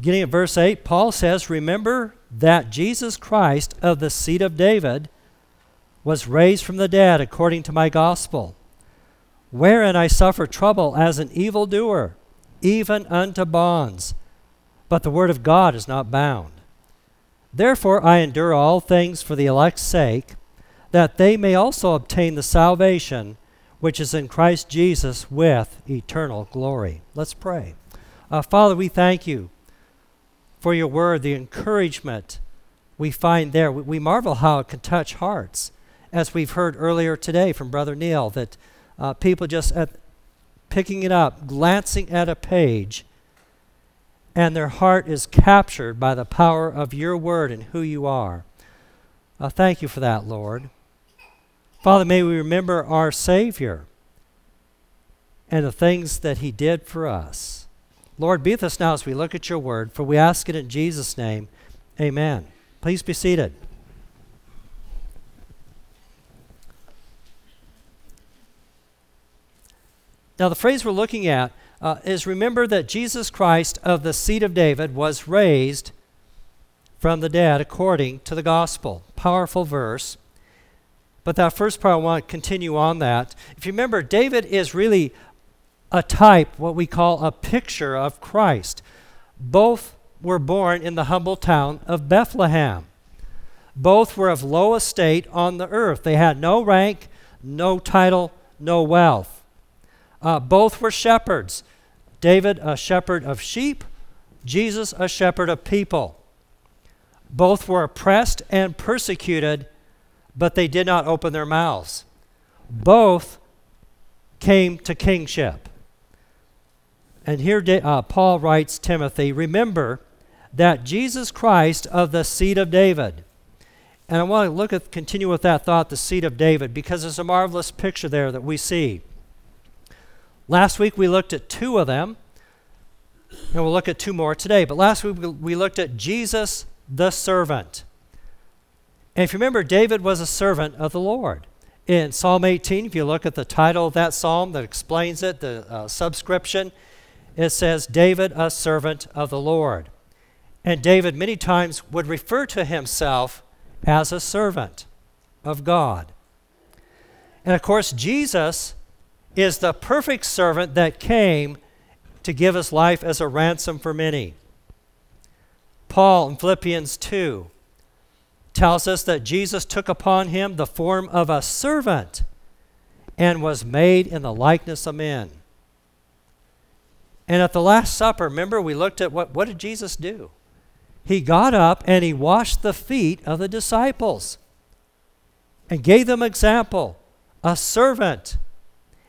beginning at verse 8, Paul says, Remember that Jesus Christ of the seed of David was raised from the dead according to my gospel, wherein I suffer trouble as an evildoer, even unto bonds. But the word of God is not bound. Therefore I endure all things for the elect's sake, that they may also obtain the salvation which is in Christ Jesus with eternal glory. Let's pray. Uh, Father, we thank you for your word, the encouragement we find there. We, marvel how it can touch hearts, as we've heard earlier today from Brother Neil, that uh, people just at, picking it up, glancing at a page, and their heart is captured by the power of your word and who you are. Uh, thank you for that, Lord. Father, may we remember our Savior and the things that He did for us. Lord, be with us now as we look at your word, for we ask it in Jesus' name. Amen. Please be seated. Now, the phrase we're looking at uh, is remember that Jesus Christ of the seed of David was raised from the dead according to the gospel. Powerful verse. But that first part, I want to continue on that. If you remember, David is really a type, what we call a picture of Christ. Both were born in the humble town of Bethlehem. Both were of low estate on the earth. They had no rank, no title, no wealth. Uh, both were shepherds. David, a shepherd of sheep, Jesus, a shepherd of people. Both were oppressed and persecuted, but they did not open their mouths. Both came to kingship. And here uh, Paul writes Timothy, remember that Jesus Christ of the seed of David. And I want to look at continue with that thought, the seed of David, because there's a marvelous picture there that we see. Last week we looked at two of them, and we'll look at two more today. But last week we looked at Jesus the servant. And if you remember, David was a servant of the Lord. In Psalm 18, if you look at the title of that psalm that explains it, the uh, subscription, it says, David, a servant of the Lord. And David many times would refer to himself as a servant of God. And of course, Jesus is the perfect servant that came to give his life as a ransom for many. Paul in Philippians 2 tells us that Jesus took upon him the form of a servant and was made in the likeness of men. And at the Last Supper, remember we looked at what, what did Jesus do? He got up and he washed the feet of the disciples and gave them example, a servant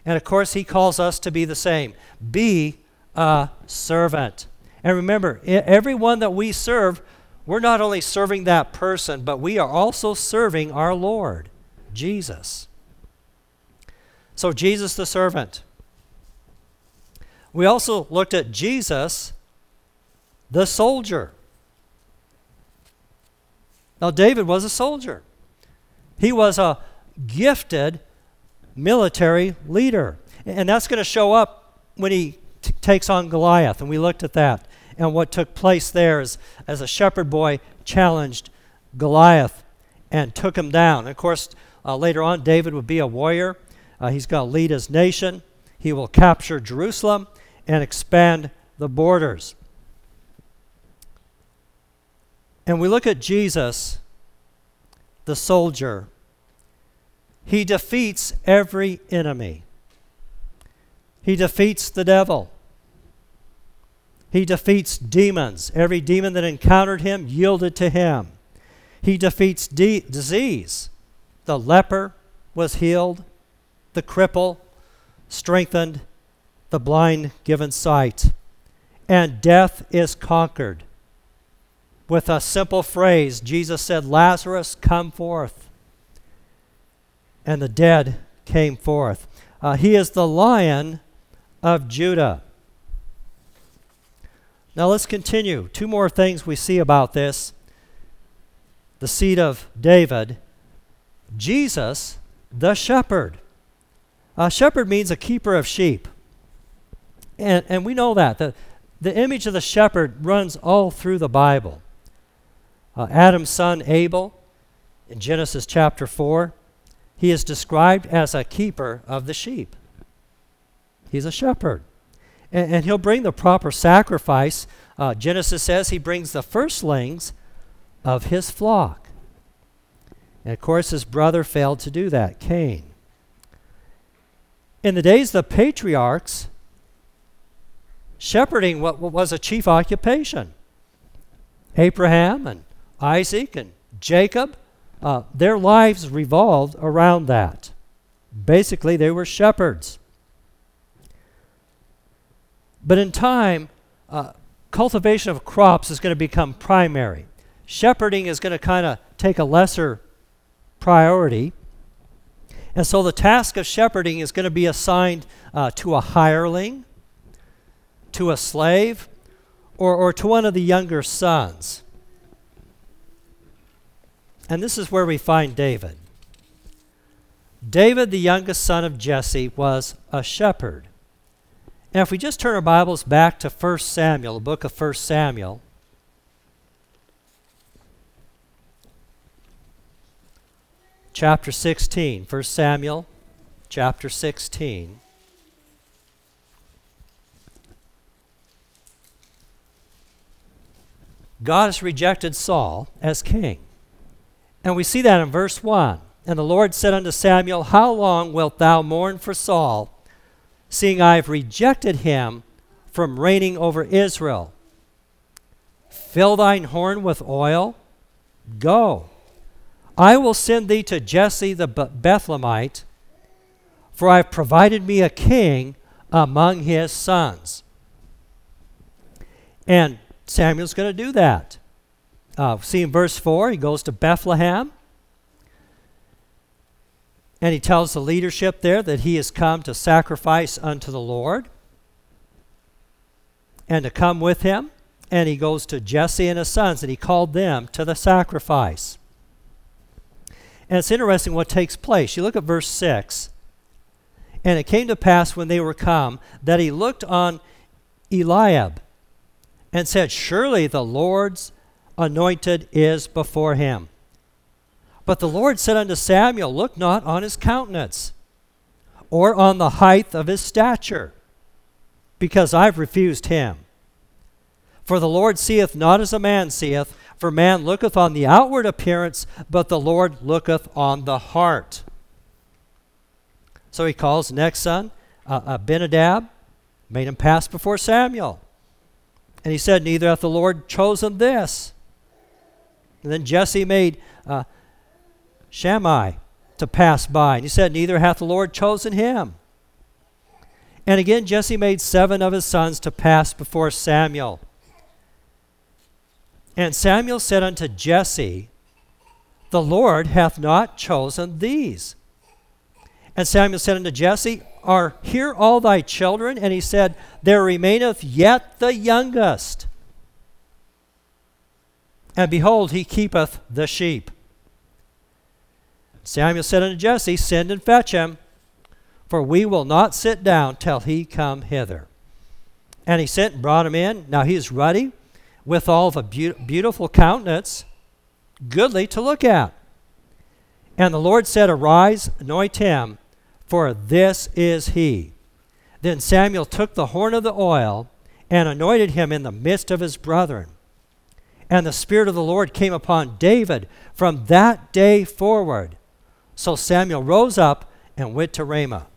and of course, he calls us to be the same be a servant. And remember, everyone that we serve, we're not only serving that person, but we are also serving our Lord, Jesus. So, Jesus the servant. We also looked at Jesus the soldier. Now, David was a soldier, he was a gifted military leader. And that's going to show up when he t- takes on Goliath. And we looked at that. And what took place there is as a shepherd boy challenged Goliath and took him down. And of course, uh, later on, David would be a warrior. Uh, he's going to lead his nation. He will capture Jerusalem and expand the borders. And we look at Jesus, the soldier, he defeats every enemy. He defeats the devil. He defeats demons. Every demon that encountered him yielded to him. He defeats de- disease. The leper was healed, the cripple strengthened, the blind given sight. And death is conquered. With a simple phrase, Jesus said, Lazarus, come forth and the dead came forth. Uh, he is the lion of Judah. Now let's continue. Two more things we see about this the seed of David, Jesus, the shepherd. A shepherd means a keeper of sheep. And, and we know that. The, the image of the shepherd runs all through the Bible. Uh, Adam's son Abel, in Genesis chapter 4, he is described as a keeper of the sheep. He's a shepherd. And, and he'll bring the proper sacrifice. Uh, Genesis says he brings the firstlings of his flock. And of course, his brother failed to do that, Cain. In the days of the patriarchs, shepherding what was a chief occupation. Abraham and Isaac and Jacob, uh, their lives revolved around that. Basically, they were shepherds. But in time, uh, cultivation of crops is going to become primary. Shepherding is going to kind of take a lesser priority. And so the task of shepherding is going to be assigned uh, to a hireling to a slave or, or to one of the younger sons. And this is where we find David. David, the youngest son of Jesse, was a shepherd. Now, if we just turn our Bibles back to 1 Samuel, the book of 1 Samuel, chapter 16, 1 Samuel, chapter 16. God has rejected Saul as king. And we see that in verse 1. And the Lord said unto Samuel, How long wilt thou mourn for Saul, seeing I have rejected him from reigning over Israel? Fill thine horn with oil. Go. I will send thee to Jesse the Bethlehemite, for I have provided me a king among his sons. And Samuel's going to do that. Uh, see in verse 4, he goes to Bethlehem. And he tells the leadership there that he has come to sacrifice unto the Lord and to come with him. And he goes to Jesse and his sons, and he called them to the sacrifice. And it's interesting what takes place. You look at verse 6. And it came to pass when they were come that he looked on Eliab and said, Surely the Lord's anointed is before him. But the Lord said unto Samuel, Look not on his countenance, or on the height of his stature, because I've refused him. For the Lord seeth not as a man seeth, for man looketh on the outward appearance, but the Lord looketh on the heart. So he calls next son, uh, Abinadab, made him pass before Samuel. And he said, Neither hath the Lord chosen this. And then Jesse made uh, Shammah to pass by. And he said, Neither hath the Lord chosen him. And again, Jesse made seven of his sons to pass before Samuel. And Samuel said unto Jesse, The Lord hath not chosen these. And Samuel said unto Jesse, Are here all thy children? And he said, There remaineth yet the youngest. And behold, he keepeth the sheep. Samuel said unto Jesse, Send and fetch him, for we will not sit down till he come hither. And he sent and brought him in. Now he is ruddy, with all of a be- beautiful countenance, goodly to look at. And the Lord said, Arise, anoint him, for this is he. Then Samuel took the horn of the oil and anointed him in the midst of his brethren. And the Spirit of the Lord came upon David from that day forward. So Samuel rose up and went to Ramah.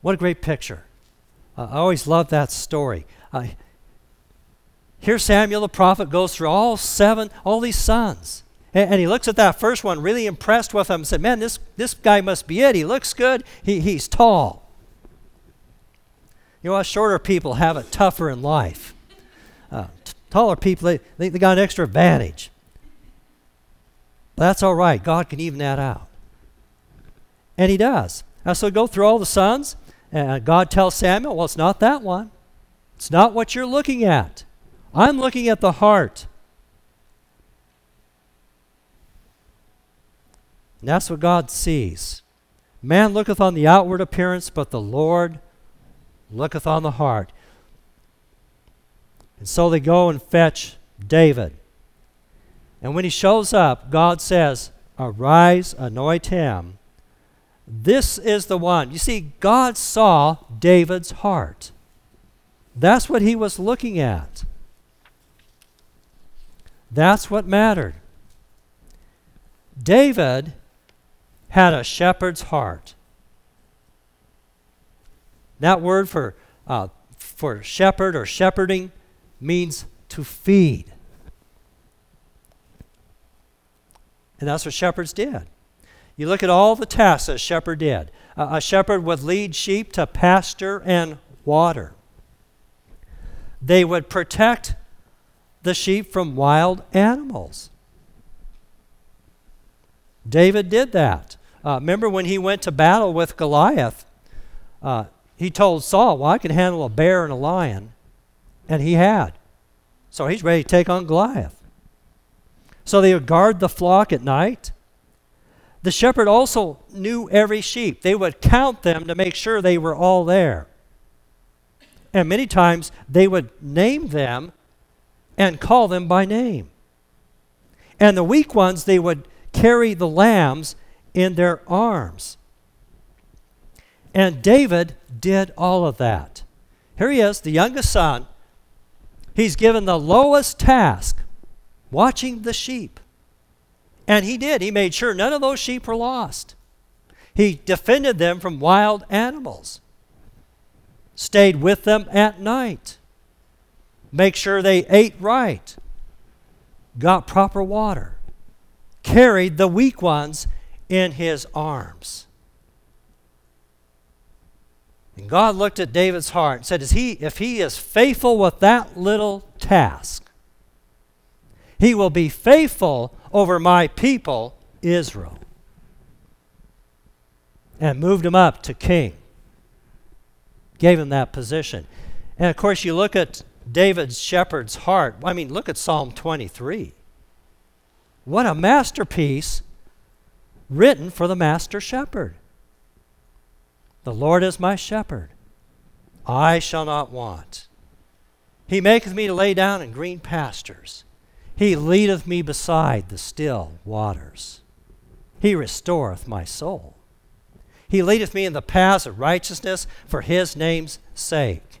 What a great picture. I always love that story. Uh, here Samuel the prophet goes through all seven, all these sons. And, and he looks at that first one, really impressed with him, and said, Man, this, this guy must be it. He looks good. He, he's tall. You know, shorter people have it tougher in life. Uh, t- taller people, they, they, they got an extra advantage. But that's all right. God can even that out. And he does. Uh, so go through all the sons, and God tells Samuel, well, it's not that one. It's not what you're looking at. I'm looking at the heart. And that's what God sees. Man looketh on the outward appearance, but the Lord looketh on the heart. And so they go and fetch David. And when he shows up, God says, Arise, anoint him. This is the one. You see, God saw David's heart. That's what he was looking at. That's what mattered. David had a shepherd's heart. That word for, uh, for shepherd or shepherding means to feed. And that's what shepherds did. You look at all the tasks a shepherd did. Uh, a shepherd would lead sheep to pasture and water. They would protect the sheep from wild animals. David did that. Uh, remember when he went to battle with Goliath? Uh, he told Saul, Well, I can handle a bear and a lion. And he had. So he's ready to take on Goliath. So they would guard the flock at night. The shepherd also knew every sheep. They would count them to make sure they were all there. And many times they would name them and call them by name. And the weak ones, they would carry the lambs in their arms. And David did all of that. Here he is, the youngest son. He's given the lowest task watching the sheep. And he did. He made sure none of those sheep were lost. He defended them from wild animals, stayed with them at night, make sure they ate right, got proper water, carried the weak ones in his arms. And God looked at David's heart and said, Is he, If he is faithful with that little task, he will be faithful over my people, Israel. And moved him up to king. Gave him that position. And of course, you look at David's shepherd's heart. I mean, look at Psalm 23. What a masterpiece written for the master shepherd. The Lord is my shepherd. I shall not want. He maketh me to lay down in green pastures. He leadeth me beside the still waters. He restoreth my soul. He leadeth me in the paths of righteousness for his name's sake.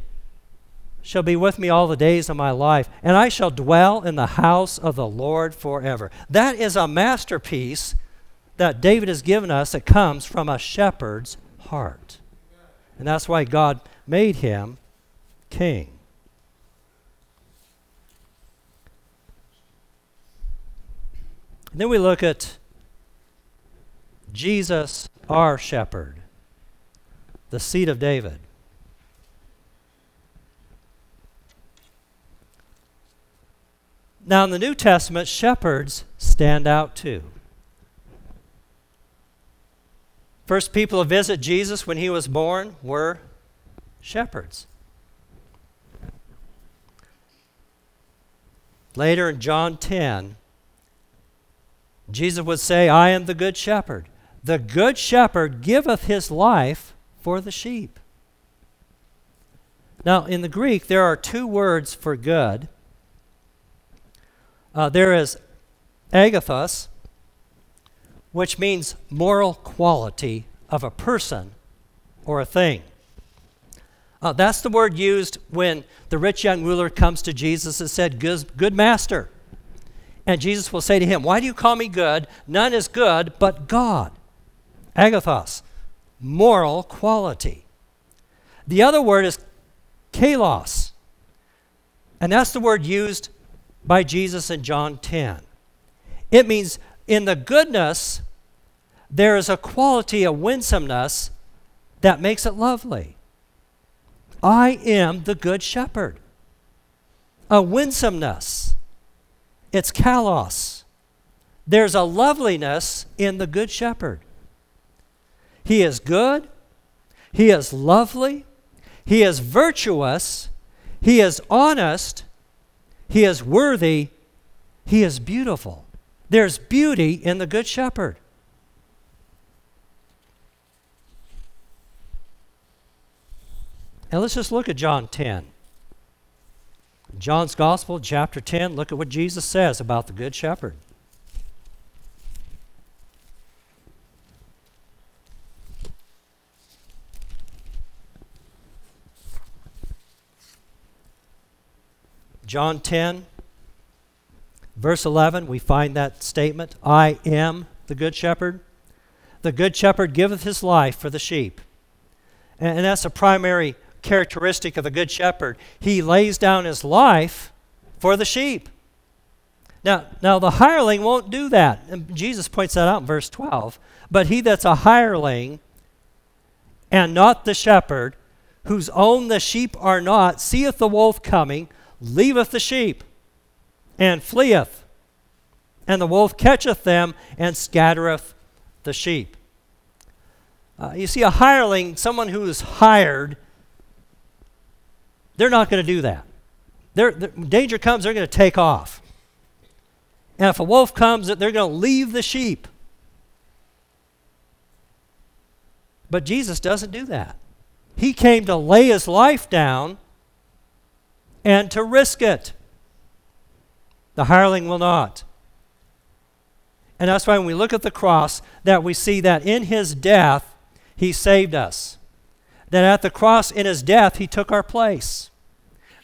shall be with me all the days of my life, and I shall dwell in the house of the Lord forever. That is a masterpiece that David has given us that comes from a shepherd's heart. And that's why God made him king. And then we look at Jesus, our shepherd, the seed of David. Now, in the New Testament, shepherds stand out too. First people to visit Jesus when he was born were shepherds. Later in John 10, Jesus would say, I am the good shepherd. The good shepherd giveth his life for the sheep. Now, in the Greek, there are two words for good. Uh, there is agathos, which means moral quality of a person or a thing. Uh, that's the word used when the rich young ruler comes to Jesus and said, Good, good master. And Jesus will say to him, Why do you call me good? None is good but God agathos, moral quality. The other word is kalos, and that's the word used by Jesus in John 10. It means in the goodness, there is a quality, of winsomeness that makes it lovely. I am the good shepherd. A winsomeness. It's kalos. There's a loveliness in the Good Shepherd. He is good, he is lovely, he is virtuous, he is honest, he is worthy, he is beautiful. There's beauty in the Good Shepherd. And let's just look at John 10. John's Gospel, chapter 10, look at what Jesus says about the Good Shepherd. John 10, verse 11, we find that statement I am the Good Shepherd. The Good Shepherd giveth his life for the sheep. And, and that's a primary characteristic of a good shepherd. He lays down his life for the sheep. Now, now the hireling won't do that. And Jesus points that out in verse 12. But he that's a hireling and not the shepherd, whose own the sheep are not, seeth the wolf coming, leaveth the sheep, and fleeth. And the wolf catcheth them, and scattereth the sheep. Uh, you see, a hireling, someone who is hired, they're not going to do that. They're, the danger comes, they're going to take off. And if a wolf comes, they're going to leave the sheep. But Jesus doesn't do that. He came to lay his life down and to risk it. The hireling will not. And that's why when we look at the cross, that we see that in his death, he saved us. That at the cross, in his death, he took our place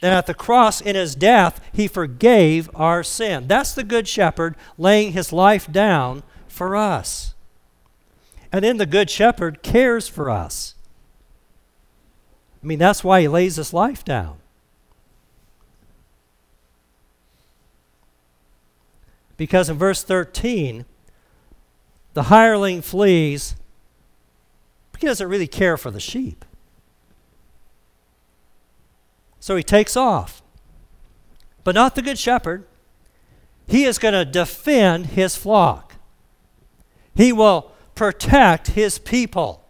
that at the cross in his death he forgave our sin. That's the Good Shepherd laying his life down for us. And then the Good Shepherd cares for us. I mean, that's why he lays his life down. Because in verse 13, the hireling flees, he doesn't really care for the sheep. So he takes off. But not the good shepherd. He is going to defend his flock. He will protect his people.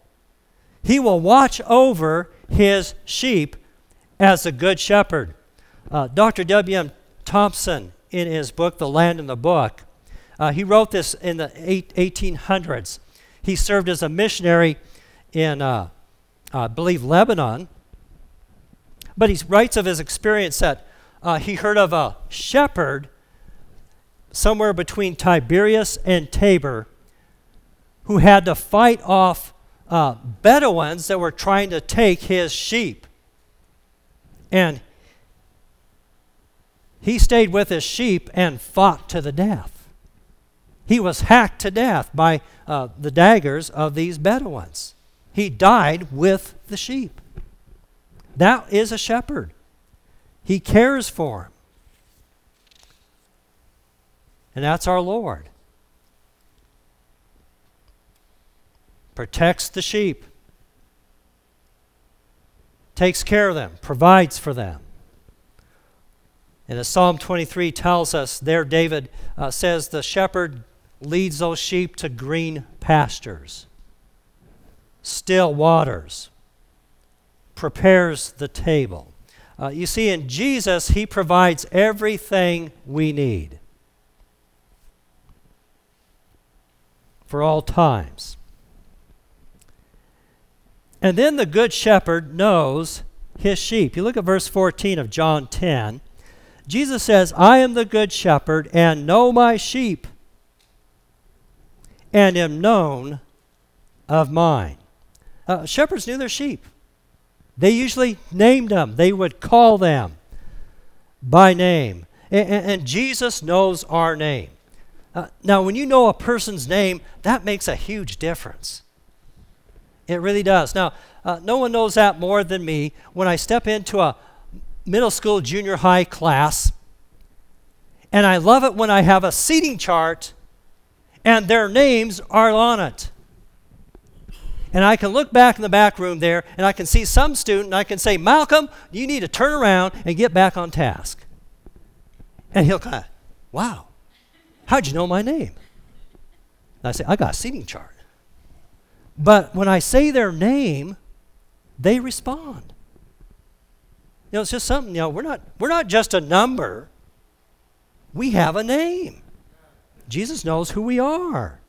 He will watch over his sheep as a good shepherd. Uh, Dr. W.M. Thomson, in his book, The Land and the Book, uh, he wrote this in the eight, 1800s. He served as a missionary in, uh, I believe, Lebanon. But he writes of his experience that uh, he heard of a shepherd somewhere between Tiberias and Tabor who had to fight off uh, Bedouins that were trying to take his sheep. And he stayed with his sheep and fought to the death. He was hacked to death by uh, the daggers of these Bedouins. He died with the sheep. That is a shepherd. He cares for him. And that's our Lord. Protects the sheep, takes care of them, provides for them. And as Psalm 23 tells us, there David uh, says, the shepherd leads those sheep to green pastures, still waters prepares the table. Uh, you see, in Jesus, He provides everything we need for all times. And then the Good Shepherd knows his sheep. You look at verse 14 of John 10. Jesus says, I am the Good Shepherd and know my sheep and am known of mine. Uh, shepherds knew their sheep. They usually named them, they would call them by name. And, and Jesus knows our name. Uh, now, when you know a person's name, that makes a huge difference. It really does. Now, uh, no one knows that more than me. When I step into a middle school, junior high class, and I love it when I have a seating chart and their names are on it. And I can look back in the back room there and I can see some student and I can say, Malcolm, you need to turn around and get back on task. And he'll kind of, wow, how'd you know my name? I say, I got a seating chart. But when I say their name, they respond. You know, it's just something, you know, we're not, we're not just a number. We have a name. Jesus knows who we are.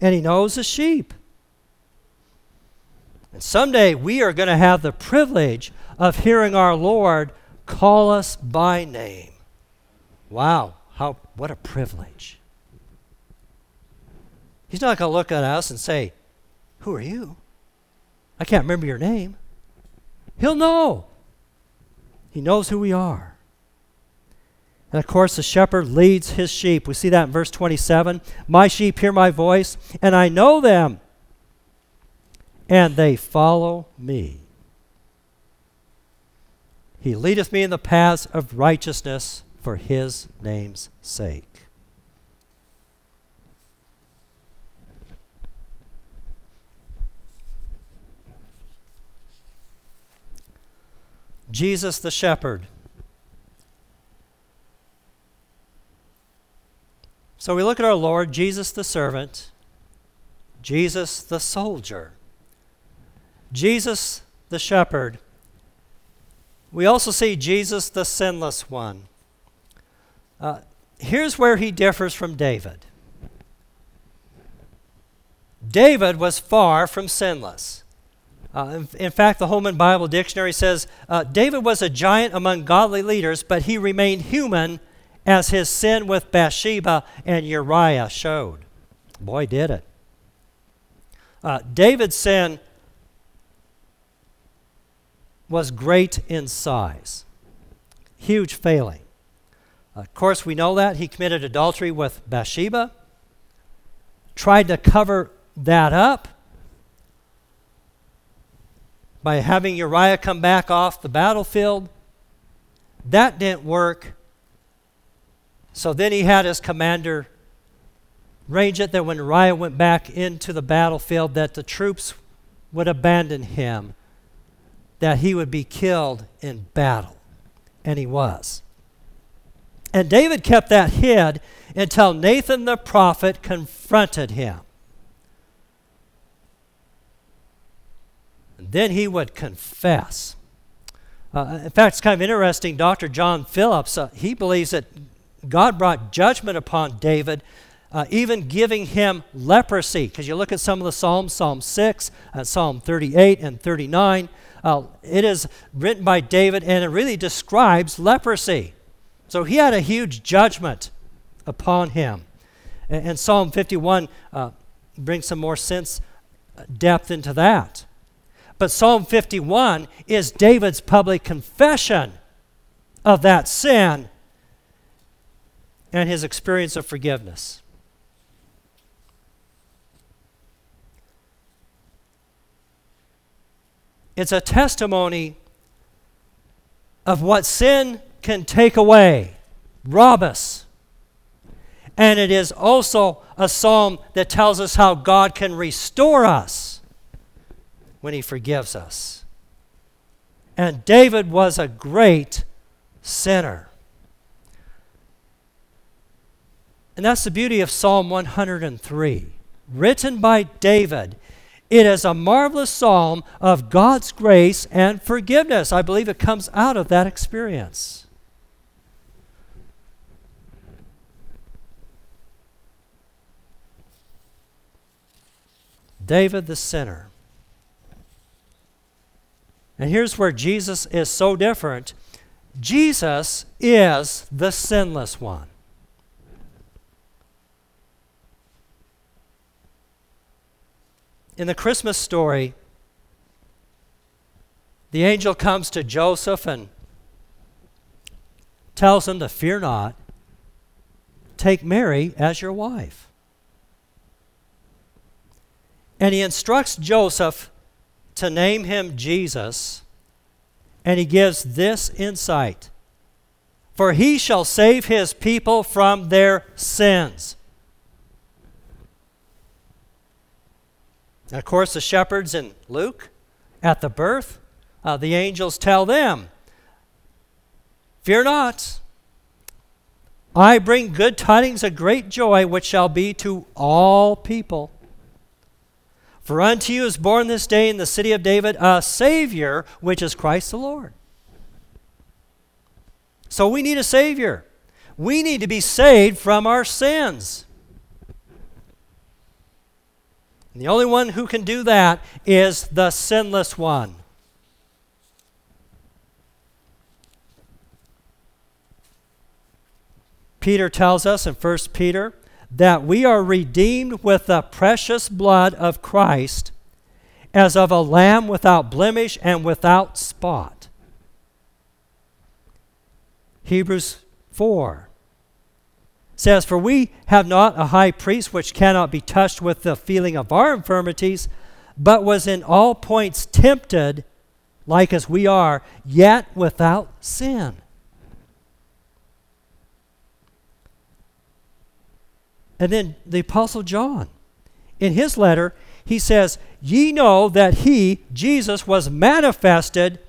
And he knows the sheep. And someday we are going to have the privilege of hearing our Lord call us by name. Wow, how what a privilege. He's not going to look at us and say, "Who are you?" I can't remember your name. He'll know. He knows who we are. And of course, the shepherd leads his sheep. We see that in verse 27. My sheep hear my voice, and I know them, and they follow me. He leadeth me in the paths of righteousness for his name's sake. Jesus the shepherd. So we look at our Lord, Jesus the servant, Jesus the soldier, Jesus the shepherd. We also see Jesus the sinless one. Uh, here's where he differs from David. David was far from sinless. Uh, in, in, fact, the Holman Bible Dictionary says uh, David was a giant among godly leaders, but he remained human as his sin with Bathsheba and Uriah showed. Boy, did it. Uh, David's sin was great in size, huge failing. Of course, we know that. He committed adultery with Bathsheba, tried to cover that up by having Uriah come back off the battlefield. That didn't work. So then he had his commander range it that when Uriah went back into the battlefield that the troops would abandon him, that he would be killed in battle. And he was. And David kept that hid until Nathan the prophet confronted him. Then he would confess. Uh, in fact, it's kind of interesting. Dr. John Phillips, uh, he believes that God brought judgment upon David, uh, even giving him leprosy. Because you look at some of the Psalms, Psalm 6, uh, Psalm 38, and 39. Uh, it is written by David, and it really describes leprosy. So he had a huge judgment upon him. And, and Psalm 51 uh, brings some more sense, uh, depth into that. But Psalm 51 is David's public confession of that sin and his experience of forgiveness. It's a testimony of what sin can take away, rob us. And it is also a psalm that tells us how God can restore us when he forgives us. And David was a great sinner. And that's the beauty of Psalm 103, written by David. It is a marvelous psalm of God's grace and forgiveness. I believe it comes out of that experience. David the sinner. And here's where Jesus is so different Jesus is the sinless one. In the Christmas story, the angel comes to Joseph and tells him to fear not, take Mary as your wife. And he instructs Joseph to name him Jesus, and he gives this insight For he shall save his people from their sins. And of course, the shepherds in Luke, at the birth, uh, the angels tell them, Fear not, I bring good tidings of great joy, which shall be to all people. For unto you is born this day in the city of David a Savior, which is Christ the Lord. So we need a Savior. We need to be saved from our sins. And the only one who can do that is the sinless one. Peter tells us in 1 Peter that we are redeemed with the precious blood of Christ as of a lamb without blemish and without spot. Hebrews 4 says, For we have not a high priest which cannot be touched with the feeling of our infirmities, but was in all points tempted like as we are, yet without sin. And then the Apostle John, in his letter, he says, Ye know that he, Jesus, was manifested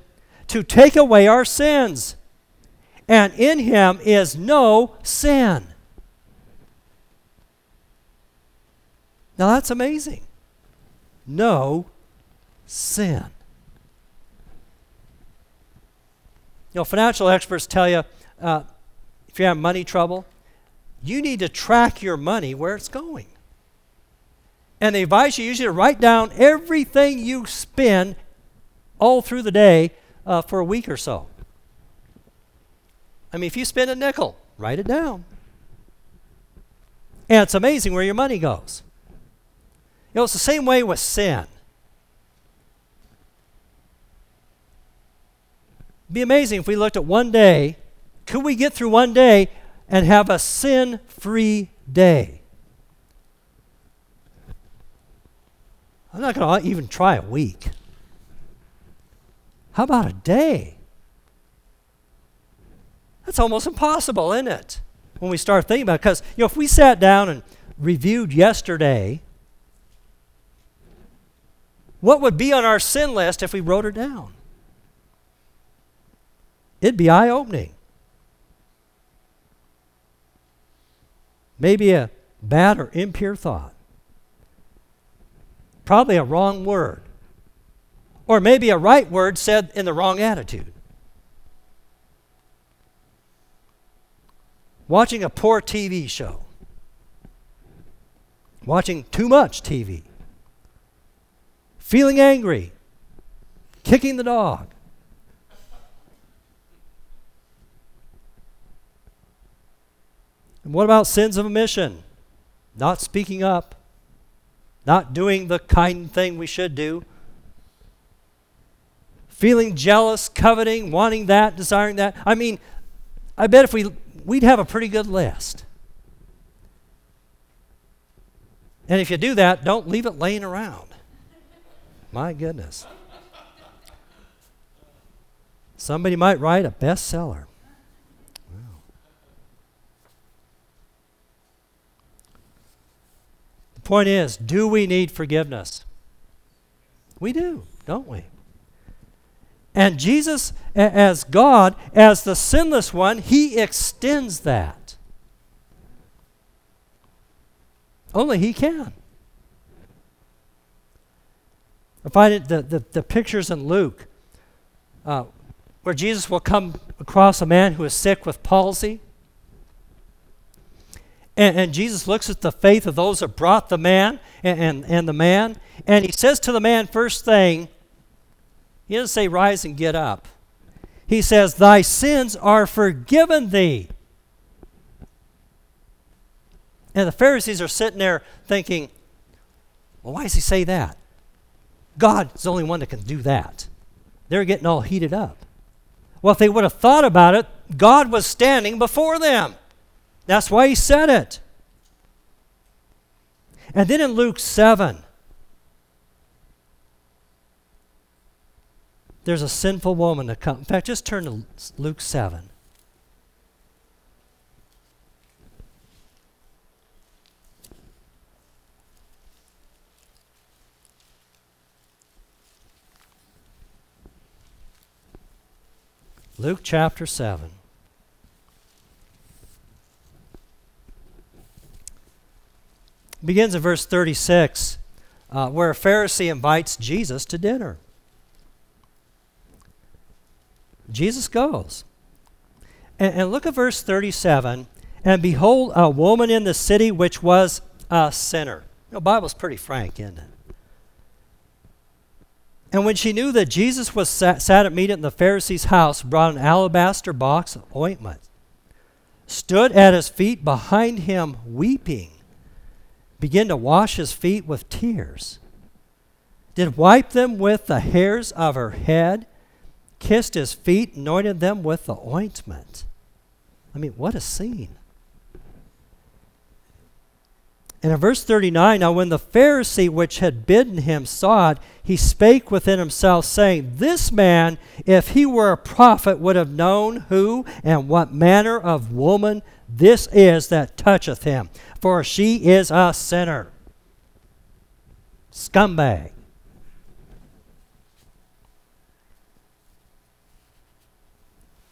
to take away our sins, and in him is no sin. Now that's amazing. No sin. You know, financial experts tell you uh, if you have money trouble, you need to track your money where it's going. And they advise you usually to write down everything you spend all through the day uh, for a week or so. I mean, if you spend a nickel, write it down. And it's amazing where your money goes. You know, it's the same way with sin. It'd be amazing if we looked at one day. Could we get through one day and have a sin free day. I'm not going to even try a week. How about a day? That's almost impossible, isn't it? When we start thinking about it. Because, you know, if we sat down and reviewed yesterday, what would be on our sin list if we wrote it down? It'd be eye opening. Maybe a bad or impure thought. Probably a wrong word. Or maybe a right word said in the wrong attitude. Watching a poor TV show. Watching too much TV. Feeling angry. Kicking the dog. And what about sins of omission? Not speaking up, not doing the kind thing we should do, feeling jealous, coveting, wanting that, desiring that. I mean, I bet if we we'd have a pretty good list. And if you do that, don't leave it laying around. My goodness. Somebody might write a bestseller. Point is, do we need forgiveness? We do, don't we? And Jesus, as God, as the sinless one, he extends that. Only he can. I find it the, the, the pictures in Luke uh, where Jesus will come across a man who is sick with palsy and, and, Jesus looks at the faith of those that brought the man and, and, and the man, and he says to the man, first thing, he doesn't say, Rise and get up. He says, Thy sins are forgiven thee. And the Pharisees are sitting there thinking, Well, why does he say that? God is the only one that can do that. They're getting all heated up. Well, if they would have thought about it, God was standing before them. That's why he said it. And then in Luke 7, there's a sinful woman that comes. In fact, just turn to Luke 7. Luke chapter 7. Begins in verse 36, uh, where a Pharisee invites Jesus to dinner. Jesus goes. And, and look at verse 37. And behold, a woman in the city which was a sinner. The Bible's pretty frank, isn't it? And when she knew that Jesus was sat, sat at meat in the Pharisee's house, brought an alabaster box of ointment, stood at his feet behind him, weeping, began to wash his feet with tears, did wipe them with the hairs of her head, kissed his feet, anointed them with the ointment. I mean, what a scene. And in verse 39, now when the Pharisee which had bidden him saw it, he spake within himself, saying, This man, if he were a prophet, would have known who and what manner of woman this is that toucheth him, for she is a sinner. Scumbag.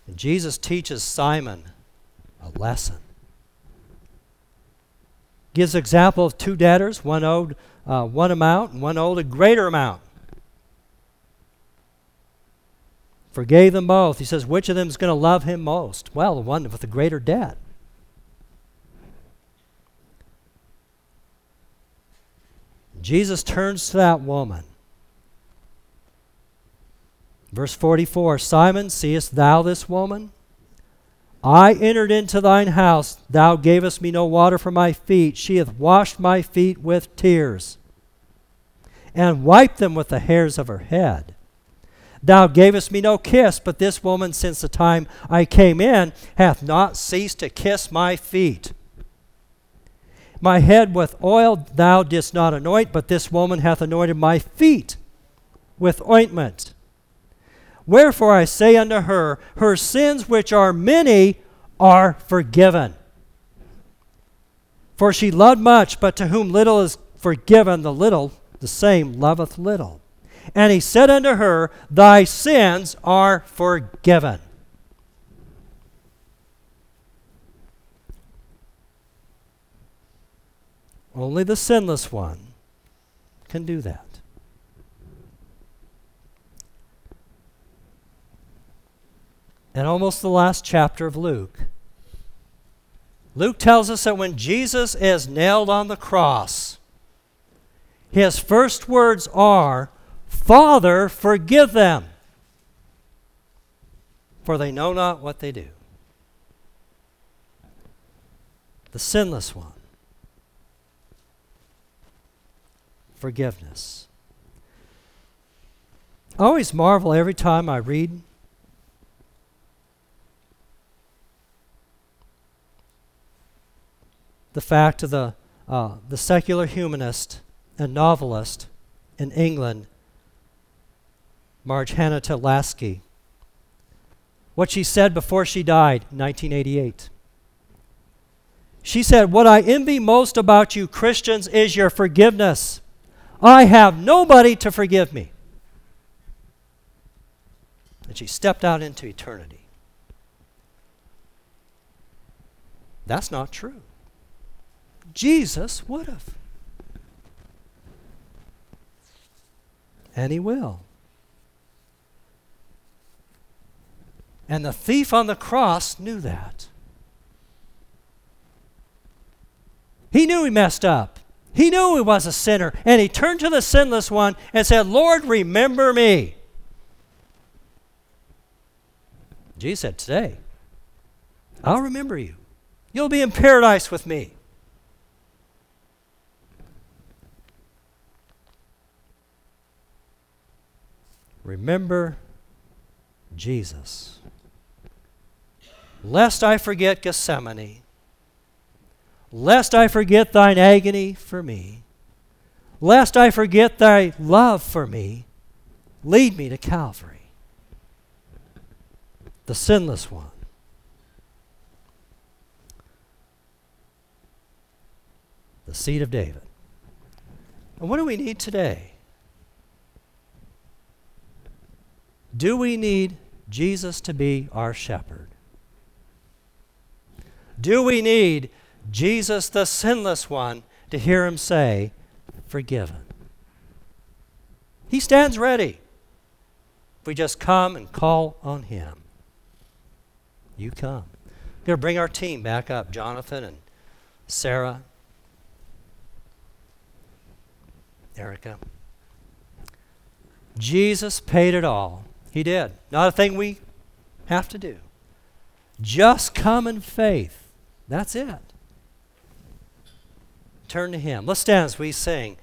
And Jesus teaches Simon a lesson gives example of two debtors, one owed uh, one amount and one owed a greater amount. Forgave them both. He says, which of them is going to love him most? Well, the one with the greater debt. Jesus turns to that woman. Verse 44 Simon, seest thou this woman? I entered into thine house. Thou gavest me no water for my feet. She hath washed my feet with tears and wiped them with the hairs of her head. Thou gavest me no kiss, but this woman, since the time I came in, hath not ceased to kiss my feet. My head with oil thou didst not anoint, but this woman hath anointed my feet with ointment. Wherefore I say unto her, her sins which are many are forgiven. For she loved much, but to whom little is forgiven, the little, the same loveth little. And he said unto her, Thy sins are forgiven. Only the sinless one can do that. And almost the last chapter of Luke. Luke tells us that when Jesus is nailed on the cross, his first words are, Father, forgive them, for they know not what they do. The sinless one. Forgiveness. I always marvel every time I read the fact of the, uh, the secular humanist and novelist in England, Marge Hannah Lasky. What she said before she died in 1988. She said, What I envy most about you Christians is your forgiveness. I have nobody to forgive me. And she stepped out into eternity. That's not true. Jesus would have. And he will. And the thief on the cross knew that. He knew he messed up. He knew he was a sinner. And he turned to the sinless one and said, Lord, remember me. Jesus said, Today, I'll remember you. You'll be in paradise with me. Remember Jesus. Lest I forget Gethsemane, lest I forget thine agony for me, lest I forget thy love for me, lead me to Calvary, the sinless one. The seed of David. And what do we need today? Do we need Jesus to be our shepherd? Do we need Jesus, the sinless one, to hear him say, Forgiven. He stands ready. If we just come and call on him, you come. We're going to bring our team back up Jonathan and Sarah, Erica. Jesus paid it all. He did. Not a thing we have to do. Just come in faith. That's it. Turn to Him. Let's stand as we sing.